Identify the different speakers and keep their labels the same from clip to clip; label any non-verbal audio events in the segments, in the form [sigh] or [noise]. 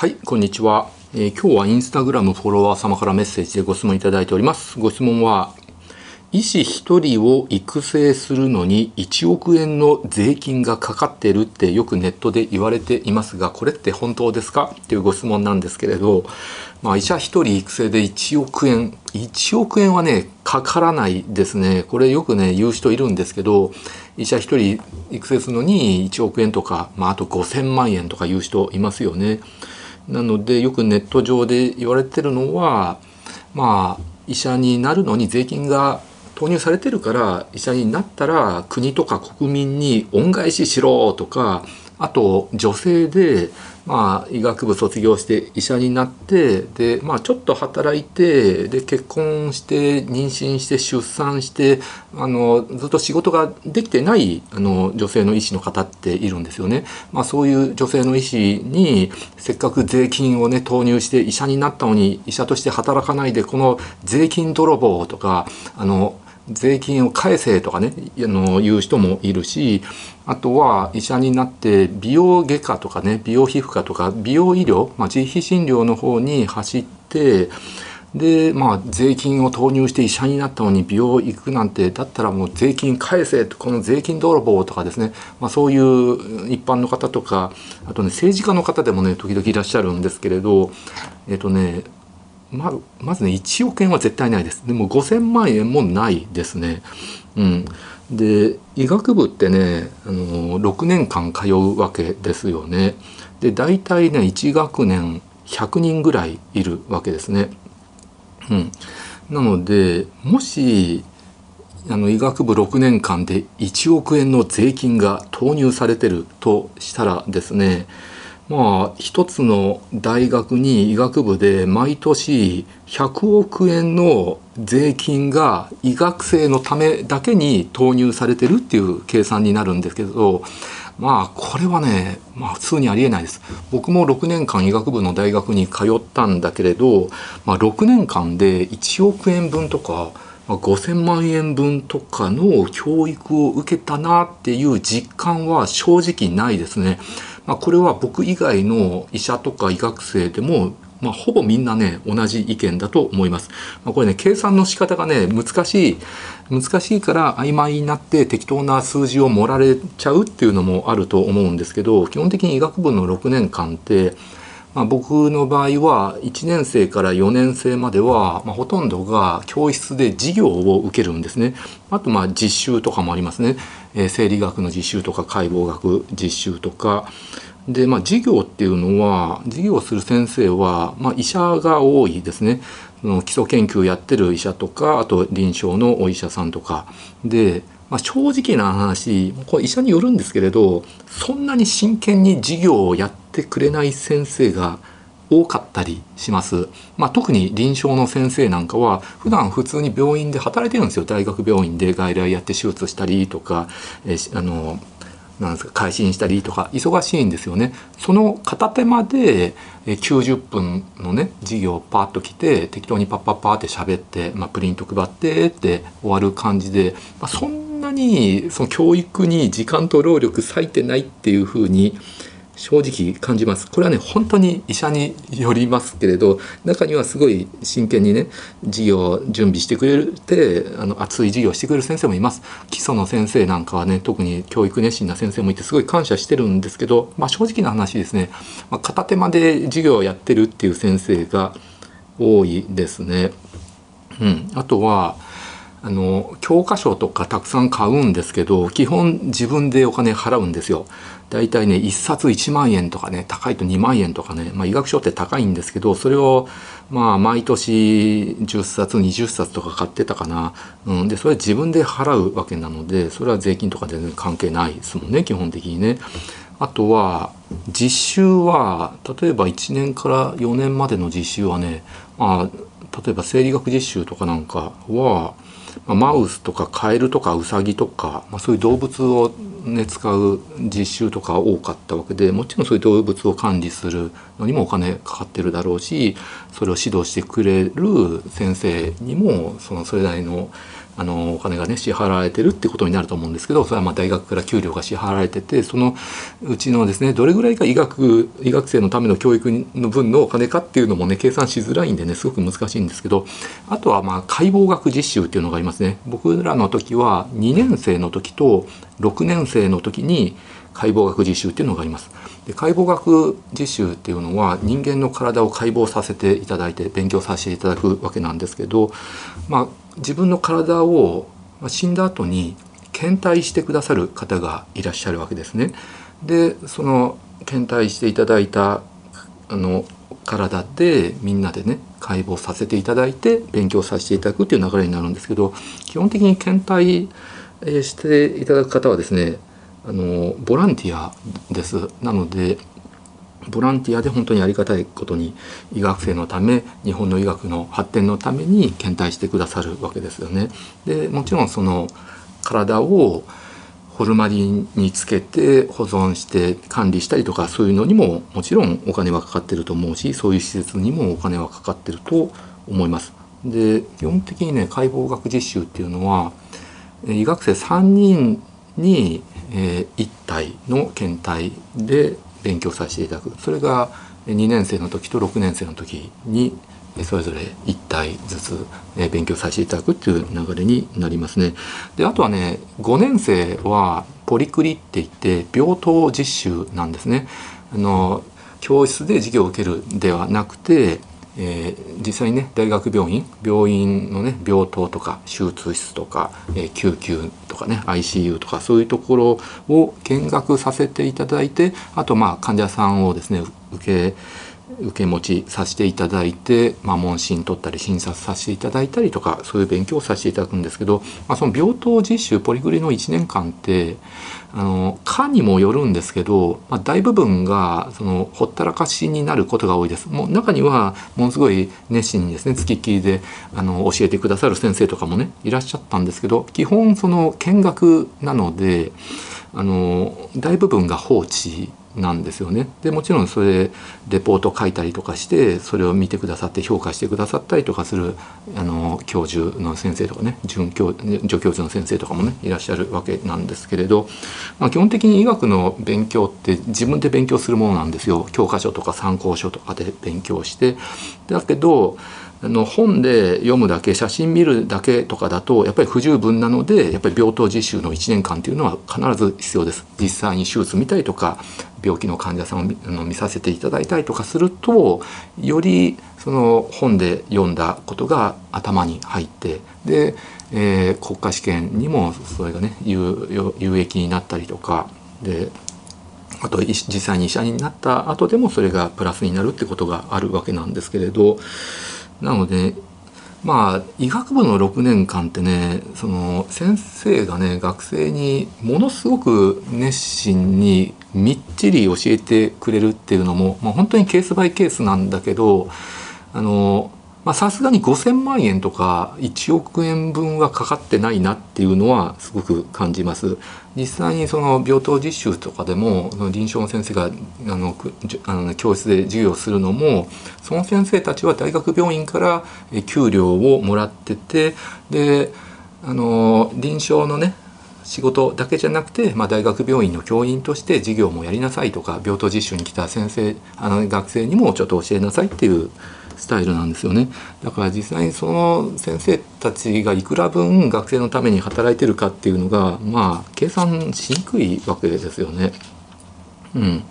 Speaker 1: はい、こんにちは。えー今日はインスタグラムフォロワー様からメッセージでご質問いただいております。ご質問は、医師一人を育成するのに1億円の税金がかかってるってよくネットで言われていますが、これって本当ですか？っていうご質問なんですけれど、まあ医者一人育成で1億円、1億円はね、かからないですね。これよくね、言う人いるんですけど、医者一人育成するのに1億円とか、まああと5000万円とか言う人いますよね。なのでよくネット上で言われてるのはまあ医者になるのに税金が投入されてるから医者になったら国とか国民に恩返ししろとかあと女性で、まあ、医学部卒業して医者になってで、まあ、ちょっと働いてで結婚して妊娠して出産してあのずっと仕事ができてないあの女性の医師の方っているんですよね。まあ、そういう女性の医師にせっかく税金をね投入して医者になったのに医者として働かないでこの税金泥棒とかあの税金を返せとかねあの言う人もいるしあとは医者になって美容外科とかね美容皮膚科とか美容医療、まあ、自費診療の方に走ってでまあ税金を投入して医者になったのに美容行くなんてだったらもう税金返せこの税金泥棒とかですね、まあ、そういう一般の方とかあとね政治家の方でもね時々いらっしゃるんですけれどえっとねままずね1億円は絶対ないですでも5000万円もないですね。うん、で医学部ってねあの6年間通うわけですよね。で大体ね1学年100人ぐらいいるわけですね。うん、なのでもしあの医学部6年間で1億円の税金が投入されてるとしたらですねまあ一つの大学に医学部で毎年100億円の税金が医学生のためだけに投入されてるっていう計算になるんですけどまあこれはね、まあ、普通にありえないです僕も6年間医学部の大学に通ったんだけれど、まあ、6年間で1億円分とかま5,000万円分とかの教育を受けたなっていう実感は正直ないですね。まあ、これは僕以外の医者とか医学生でもまあ、ほぼみんなね同じ意見だと思います。まあ、これね計算の仕方がね難しい難しいから曖昧になって適当な数字を盛られちゃうっていうのもあると思うんですけど基本的に医学部の6年間ってまあ、僕の場合は1年生から4年生までは、まあ、ほとんどが教室で授業を受けるんですね。あとまあ実習とかもありますね。えー生理学の実習とか解剖学実習とか。でまあ授業っていうのは授業をする先生は、まあ、医者が多いですね。の基礎研究やってる医者とかあと臨床のお医者さんとかで、まあ、正直な話これ医者によるんですけれどそんなに真剣に授業をやってくれない先生が多かったりします。まあ、特に臨床の先生なんかは普段普通に病院で働いてるんですよ大学病院で外来やって手術したりとか、えあのなんですか改心したりとか忙しいんですよね。その片手間で90分のね授業パッと来て適当にパッパッパーって喋って、まあ、プリント配ってって終わる感じで、まあ、そんなにその教育に時間と労力割いてないっていうふうに正直感じます。これはね本当に医者によりますけれど中にはすごい真剣にね授業を準備してくれてあの熱い授業をしてくれる先生もいます。基礎の先生なんかはね特に教育熱心な先生もいてすごい感謝してるんですけど、まあ、正直な話ですね、まあ、片手間で授業をやってるっていう先生が多いですね。うん、あとはあの教科書とかたくさん買うんですけど基本自分でお金払うんですよ。だいたいね1冊1万円とかね高いと2万円とかね、まあ、医学書って高いんですけどそれをまあ毎年10冊20冊とか買ってたかな、うん、でそれは自分で払うわけなのでそれは税金とか全然関係ないですもんね基本的にね。あとは実習は例えば1年から4年までの実習はね、まあ、例えば生理学実習とかなんかは、マウスとかカエルとかウサギとか、まあ、そういう動物を、ね、使う実習とか多かったわけでもちろんそういう動物を管理するのにもお金かかってるだろうしそれを指導してくれる先生にもそのそれなりのあのお金がね支払われてるってことになると思うんですけどそれはまあ大学から給料が支払われててそのうちのですねどれぐらいが医学医学生のための教育の分のお金かっていうのもね計算しづらいんでねすごく難しいんですけどあとはまあ解剖学実習っていうのがありますね。僕らの時は2年生の時と6年生の時に解剖学実習っていうのがあります。で解剖学実習っていうのは人間の体を解剖させていただいて勉強させていただくわけなんですけど、まあ、自分の体を死んだ後に検体してくださる方がいらっしゃるわけですね。でその検体していただいたあの体でみんなでね解剖させていただいて勉強させていただくっていう流れになるんですけど基本的に検体していただく方はですねあのボランティアですなのでボランティアで本当にありがたいことに医学生のため日本の医学の発展のために検体してくださるわけですよね。でもちろんその体をホルマリンにつけて保存して管理したりとかそういうのにももちろんお金はかかってると思うしそういう施設にもお金はかかってると思います。で基本的にね解剖学実習っていうのは医学生3人に、えー、1体の検体で勉強させていただくそれが2年生の時と6年生の時にそれぞれ1体ずつ勉強させていただくっていう流れになりますね。であとはね5年生はポリクリって言って病棟実習なんですね。あの教室で授業を受けるではなくてえー、実際にね大学病院病院のね病棟とか手術室とか、えー、救急とかね ICU とかそういうところを見学させていただいてあとまあ患者さんをですね受け受け持ちさせていただいて、まあ、問診取ったり診察させていただいたりとかそういう勉強をさせていただくんですけど、まあ、その病棟実習ポリグリの1年間ってあの科にもよるんですけど、まあ、大部分がそのほったらかしになることが多いです。もう中にはものすごい熱心にですね付きっきりであの教えてくださる先生とかもねいらっしゃったんですけど基本その見学なのであの大部分が放置なんですよね。でもちろんそれレポート書いたりとかしてそれを見てくださって評価してくださったりとかするあの教授の先生とかね准教助教授の先生とかもねいらっしゃるわけなんですけれど、まあ、基本的に医学の勉強って自分で勉強するものなんですよ教科書とか参考書とかで勉強して。だけどの本で読むだけ写真見るだけとかだとやっぱり不十分なのでやっぱり病棟実習の1年間っていうのは必ず必要です。実際に手術見たりとか病気の患者さんを見させていただいたりとかするとよりその本で読んだことが頭に入ってで、えー、国家試験にもそれがね有益になったりとかであと実際に医者になった後でもそれがプラスになるってことがあるわけなんですけれどなのでまあ医学部の6年間ってねその先生がね学生にものすごく熱心にみっちり教えてくれるっていうのも、まあ、本当にケースバイケースなんだけどあのまさすがに5,000万円とか1億円分はかかってないなっていうのはすごく感じます。実際にその病棟実習とかでも臨床の先生があのあの教室で授業するのもその先生たちは大学病院から給料をもらっててであの臨床のね仕事だけじゃなくて、まあ、大学病院の教員として授業もやりなさいとか病棟実習に来た先生あの学生にもちょっと教えなさいっていうスタイルなんですよね。だから実際にその先生たちがいくら分学生のために働いてるかっていうのがまあ計算しにくいわけですよね。うん、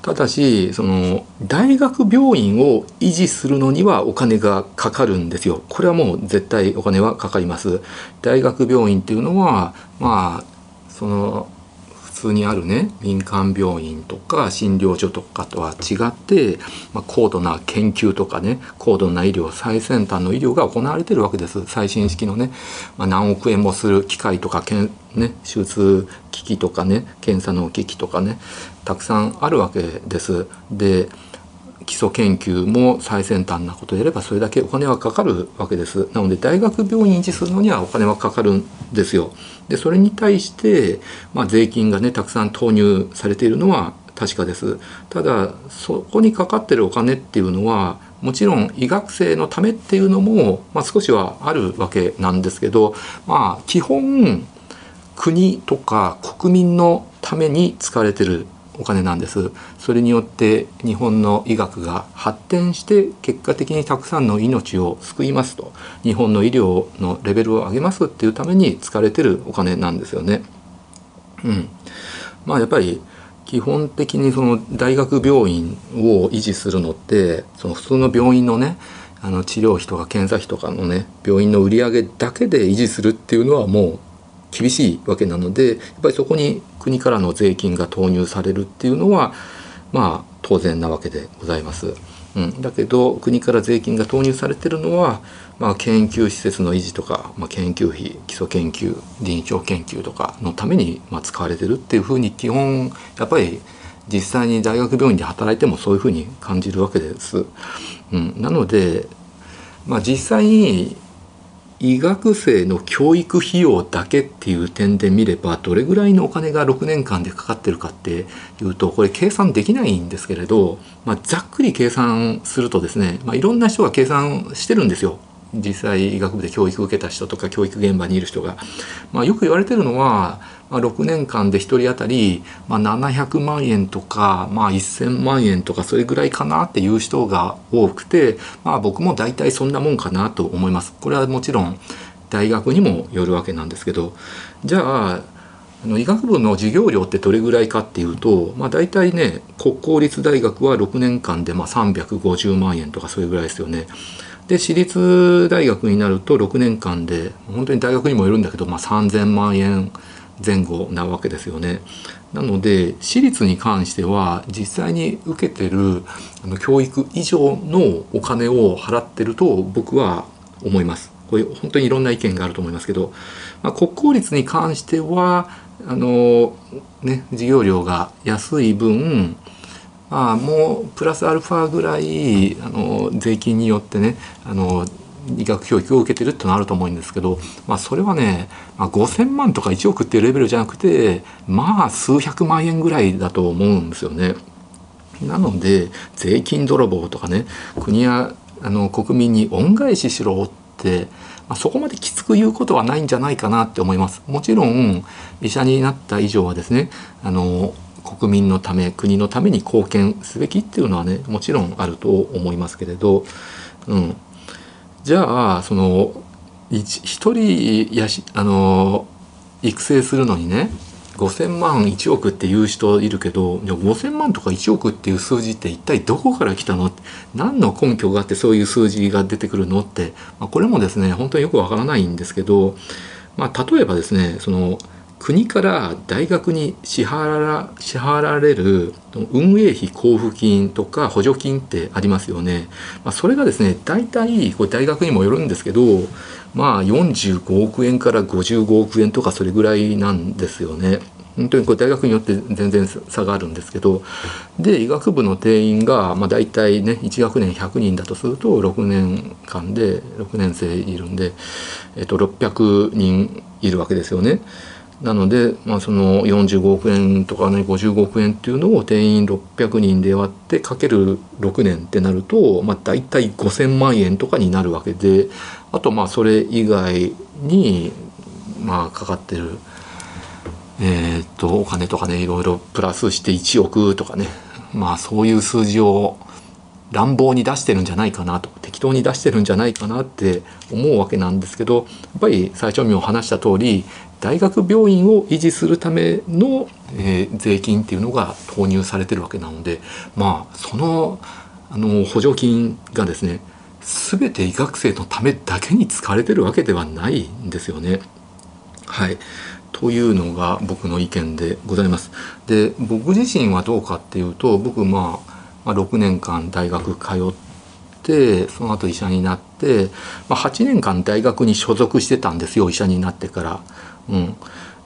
Speaker 1: ただしその大学病院を維持するのにはお金がかかるんですよ。これはもう絶対お金はかかります。大学病院っていうのはまあその普通にあるね民間病院とか診療所とかとは違って、まあ、高度な研究とかね高度な医療最先端の医療が行われてるわけです最新式のね、まあ、何億円もする機械とかけん、ね、手術機器とかね検査の機器とかねたくさんあるわけです。で基礎研究も最先端なことをやればそれだけお金はかかるわけです。なので大学病院維持するのにはお金はかかるんですよ。でそれに対して、まあ、税金がねたくさん投入されているのは確かです。ただそこにかかってるお金っていうのはもちろん医学生のためっていうのも、まあ、少しはあるわけなんですけど、まあ、基本国とか国民のために使われてるお金なんです。それによって日本の医学が発展して結果的にたくさんの命を救いますと。日本の医療のレベルを上げますっていうために使われてるお金なんですよね。うん、まあやっぱり基本的にその大学病院を維持するのってその普通の病院のねあの治療費とか検査費とかのね病院の売り上げだけで維持するっていうのはもう厳しいわけなのでやっぱりそこに国からの税金が投入されるっていうのはまあ当然なわけでございます。うん、だけど国から税金が投入されてるのは、まあ、研究施設の維持とか、まあ、研究費基礎研究臨床研究とかのために、まあ、使われてるっていうふうに基本やっぱり実際に大学病院で働いてもそういうふうに感じるわけです。うん、なので、まあ、実際に医学生の教育費用だけっていう点で見ればどれぐらいのお金が6年間でかかってるかっていうとこれ計算できないんですけれど、まあ、ざっくり計算するとですね、まあ、いろんな人が計算してるんですよ。実際医学部で教育を受けた人とか教育現場にいる人が、まあ、よく言われてるのは、まあ、6年間で1人当たり、まあ、700万円とか、まあ、1000万円とかそれぐらいかなっていう人が多くて、まあ、僕も大体そんなもんかなと思います。これはもちろん大学にもよるわけなんですけどじゃああの医学部の授業料ってどれぐらいかっていうと、まあ、大体ね国公立大学は6年間でまあ350万円とかそれぐらいですよね。で私立大学になると6年間で本当に大学にもよるんだけど、まあ、3,000万円前後なわけですよね。なので私立に関しては実際に受けてるあの教育以上のお金を払ってると僕は思います。これ本当にいろんな意見があると思いますけど、まあ、国公立に関してはあのね授業料が安い分まあ、もうプラスアルファぐらいあの税金によってねあの医学教育を受けてるってのはあると思うんですけど、まあ、それはね、まあ、5,000万とか1億っていうレベルじゃなくてまあ数百万円ぐらいだと思うんですよね。なので税金泥棒とかね国やあの国民に恩返ししろって、まあ、そこまできつく言うことはないんじゃないかなって思います。もちろん医者になった以上はですねあの国民のため国のために貢献すべきっていうのはねもちろんあると思いますけれど、うん、じゃあその一人やしあの育成するのにね5,000万1億っていう人いるけど5,000万とか1億っていう数字って一体どこから来たの？何の根拠があってそういう数字が出てくるの？って、まあ、これもですね本当によくわからないんですけど、まあ、例えばですねその国から大学に支払支払われる運営費交付金とか補助金ってありますよね。まあ、それがですね大体これ大学にもよるんですけどまあ45億円から55億円とかそれぐらいなんですよね。本当にこれ大学によって全然差があるんですけどで医学部の定員がまあ大体ね1学年100人だとすると6年間で6年生いるんで、えっと、600人いるわけですよね。なので、まあ、その45億円とかね55億円っていうのを定員600人で割ってかける6年ってなると、まあ、大体5,000万円とかになるわけであとまあそれ以外にまあかかってる、えー、っとお金とかねいろいろプラスして1億とかねまあそういう数字を乱暴に出してるんじゃないかなと適当に出してるんじゃないかなって思うわけなんですけどやっぱり最初にも話した通り大学病院を維持するための、えー、税金っていうのが投入されてるわけなのでまあそのあの補助金がですね全て医学生のためだけに使われてるわけではないんですよね。はいというのが僕の意見でございます。で僕自身はどうかっていうと僕まあまあ、6年間大学通ってその後医者になって、まあ、8年間大学に所属してたんですよ医者になってから。うん、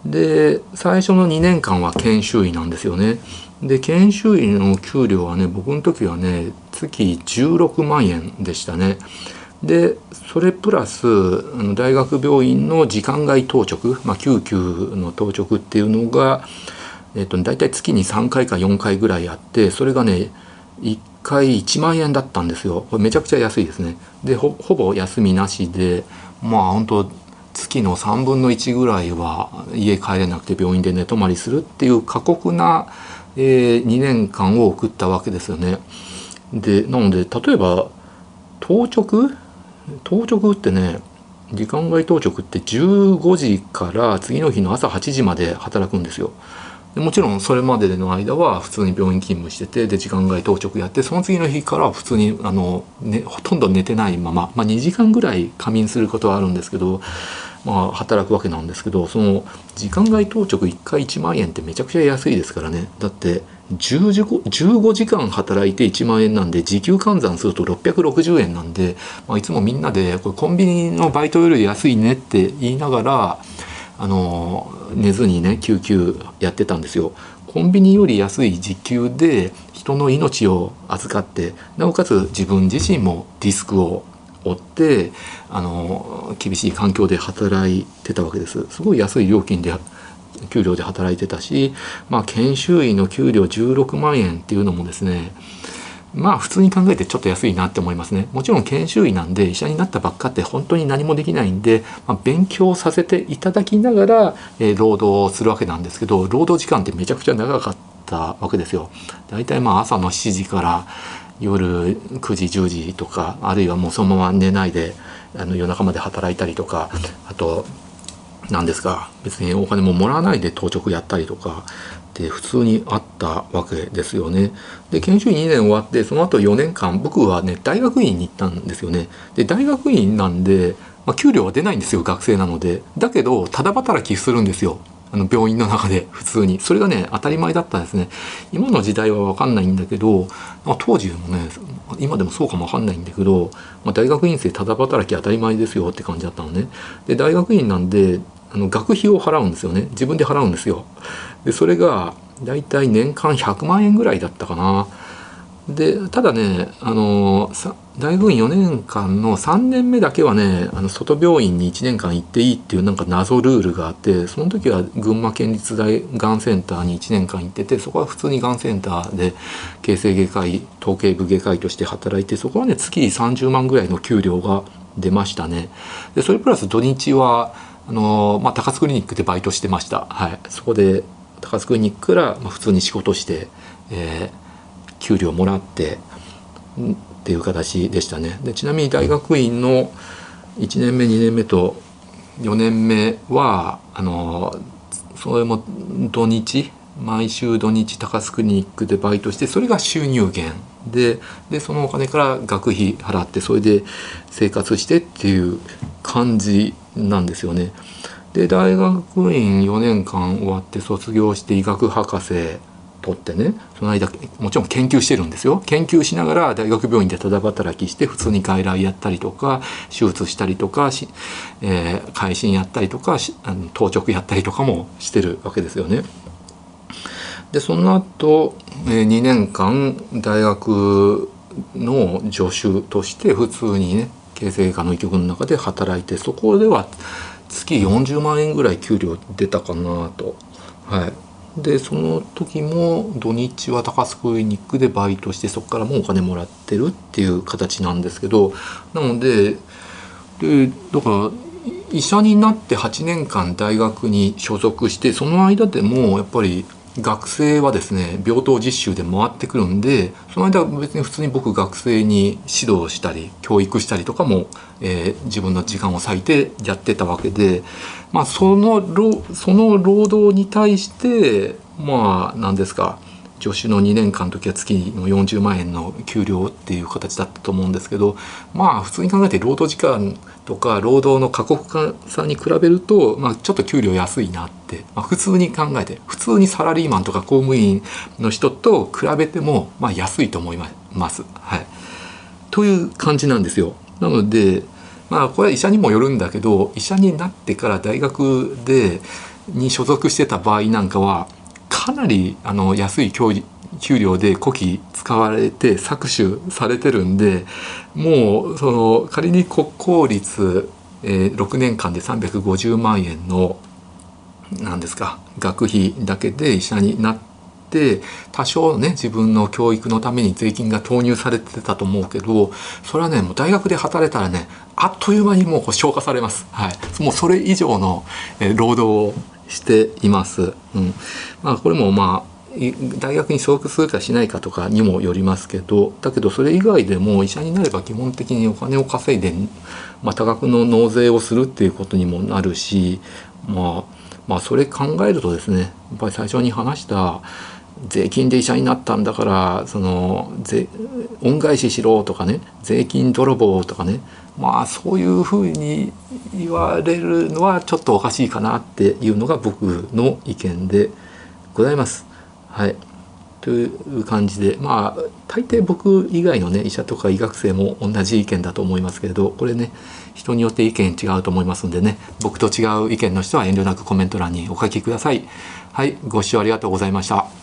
Speaker 1: で最初の2年間は研修医なんですよね。で研修医の給料はね僕の時はね月16万円でしたね。でそれプラスあの大学病院の時間外当直、まあ、救急の当直っていうのが、えっと、大体月に3回か4回ぐらいあってそれがね1回1万円だったんですよこれめちゃくちゃ安いですねでほぼ休みなしでまあ本当月の3分の1ぐらいは家帰れなくて病院で寝泊まりするっていう過酷な、えー、2年間を送ったわけですよね。でなので例えば当直？当直ってね時間外当直って15時から次の日の朝8時まで働くんですよ。でもちろんそれまでの間は普通に病院勤務しててで時間外当直やってその次の日から普通にあの、ね、ほとんど寝てないまま、まあ、2時間ぐらい仮眠することはあるんですけどまあ、働くわけなんですけどその時間外当直1回1万円ってめちゃくちゃ安いですからねだって10時15時間働いて1万円なんで時給換算すると660円なんで、まあ、いつもみんなでこれコンビニのバイトより安いねって言いながらあの寝ずにね救急やってたんですよ。コンビニより安い時給で人の命を預かってなおかつ自分自身もリスクを負ってあの厳しい環境で働いてたわけですすごい安い料金で給料で働いてたし、まあ、研修医の給料16万円っていうのもですねまあ普通に考えてちょっと安いなって思いますね。もちろん研修医なんで医者になったばっかって本当に何もできないんで、まあ、勉強させていただきながら、えー、労働をするわけなんですけど労働時間ってめちゃくちゃ長かったわけですよ。だいたいまあ朝の7時から夜9時10時とかあるいはもうそのまま寝ないであの夜中まで働いたりとかあと何ですか別にお金ももらわないで当直やったりとかって普通にあったわけですよね。で研修医2年終わってその後4年間僕はね大学院に行ったんですよね。で大学院なんで、まあ、給料は出ないんですよ学生なので。だけどただ働きするんですよ。あの病院の中で [laughs] 普通に。それがね当たり前だったんですね。今の時代は分かんないんだけど、ま、当時もね今でもそうかも分かんないんだけど、まあ、大学院生ただ働き当たり前ですよって感じだったのね。で大学院なんであの学費を払うんですよね。自分で払うんですよ。でそれがだいたい年間100万円ぐらいだったかな。でただねあの大学院4年間の3年目だけはねあの外病院に1年間行っていいっていうなんか謎ルールがあってその時は群馬県立大がんセンターに1年間行っててそこは普通にがんセンターで形成外科医統計部外科医として働いてそこはね月30万ぐらいの給料が出ましたね。でそれプラス土日はあの、まあ、高津クリニックでバイトしてました。はい、そこで高津クリニックから、ま、普通に仕事して、えー、給料もらってっていう形でしたねでちなみに大学院の1年目2年目と4年目はあのそれも土日毎週土日高須クリニックでバイトしてそれが収入源ででそのお金から学費払ってそれで生活してっていう感じなんですよね。で大学院4年間終わって卒業して医学博士取ってねその間もちろん研究してるんですよ研究しながら大学病院でただ働きして普通に外来やったりとか手術したりとかし、えー、会心やったりとかあの当直やったりとかもしてるわけですよね。でその後、えー、2年間大学の助手として普通にね形成外科の医局の中で働いてそこでは月40万円ぐらい給料出たかなと。はいでその時も土日は高須クリニックでバイトしてそこからもうお金もらってるっていう形なんですけどなのででだから医者になって8年間大学に所属してその間でもやっぱり学生はですね病棟実習で回ってくるんでその間別に普通に僕学生に指導したり教育したりとかも、えー、自分の時間を割いてやってたわけで、まあ、そのその労働に対してまあ何ですか助手の2年間の時は月の40万円の給料っていう形だったと思うんですけどまあ普通に考えて労働時間とか労働の過酷化さに比べると、まあ、ちょっと給料安いなって、まあ、普通に考えて普通にサラリーマンとか公務員の人と比べても、まあ、安いと思います。はい、という感じなんですよ。なのでまあこれは医者にもよるんだけど医者になってから大学でに所属してた場合なんかはかなりあの安い給料で古希使われて搾取されてるんでもうその仮に国公立、えー、6年間で350万円の何ですか学費だけで医者になって多少ね自分の教育のために税金が投入されてたと思うけどそれはねもう大学で働いたらねあっという間にもう消化されます。はい、もうそれ以上の、え労働をしています。うんまあ、これもまあ大学に所属するかしないかとかにもよりますけどだけどそれ以外でも医者になれば基本的にお金を稼いで、まあ、多額の納税をするっていうことにもなるし、まあ、まあそれ考えるとですねやっぱり最初に話した税金で医者になったんだからその税恩返ししろとかね税金泥棒とかねまあそういうふうに言われるのはちょっとおかしいかなっていうのが僕の意見でございます。はい、という感じでまあ大抵僕以外のね医者とか医学生も同じ意見だと思いますけれどこれね人によって意見違うと思いますんでね僕と違う意見の人は遠慮なくコメント欄にお書きください。はいご視聴ありがとうございました。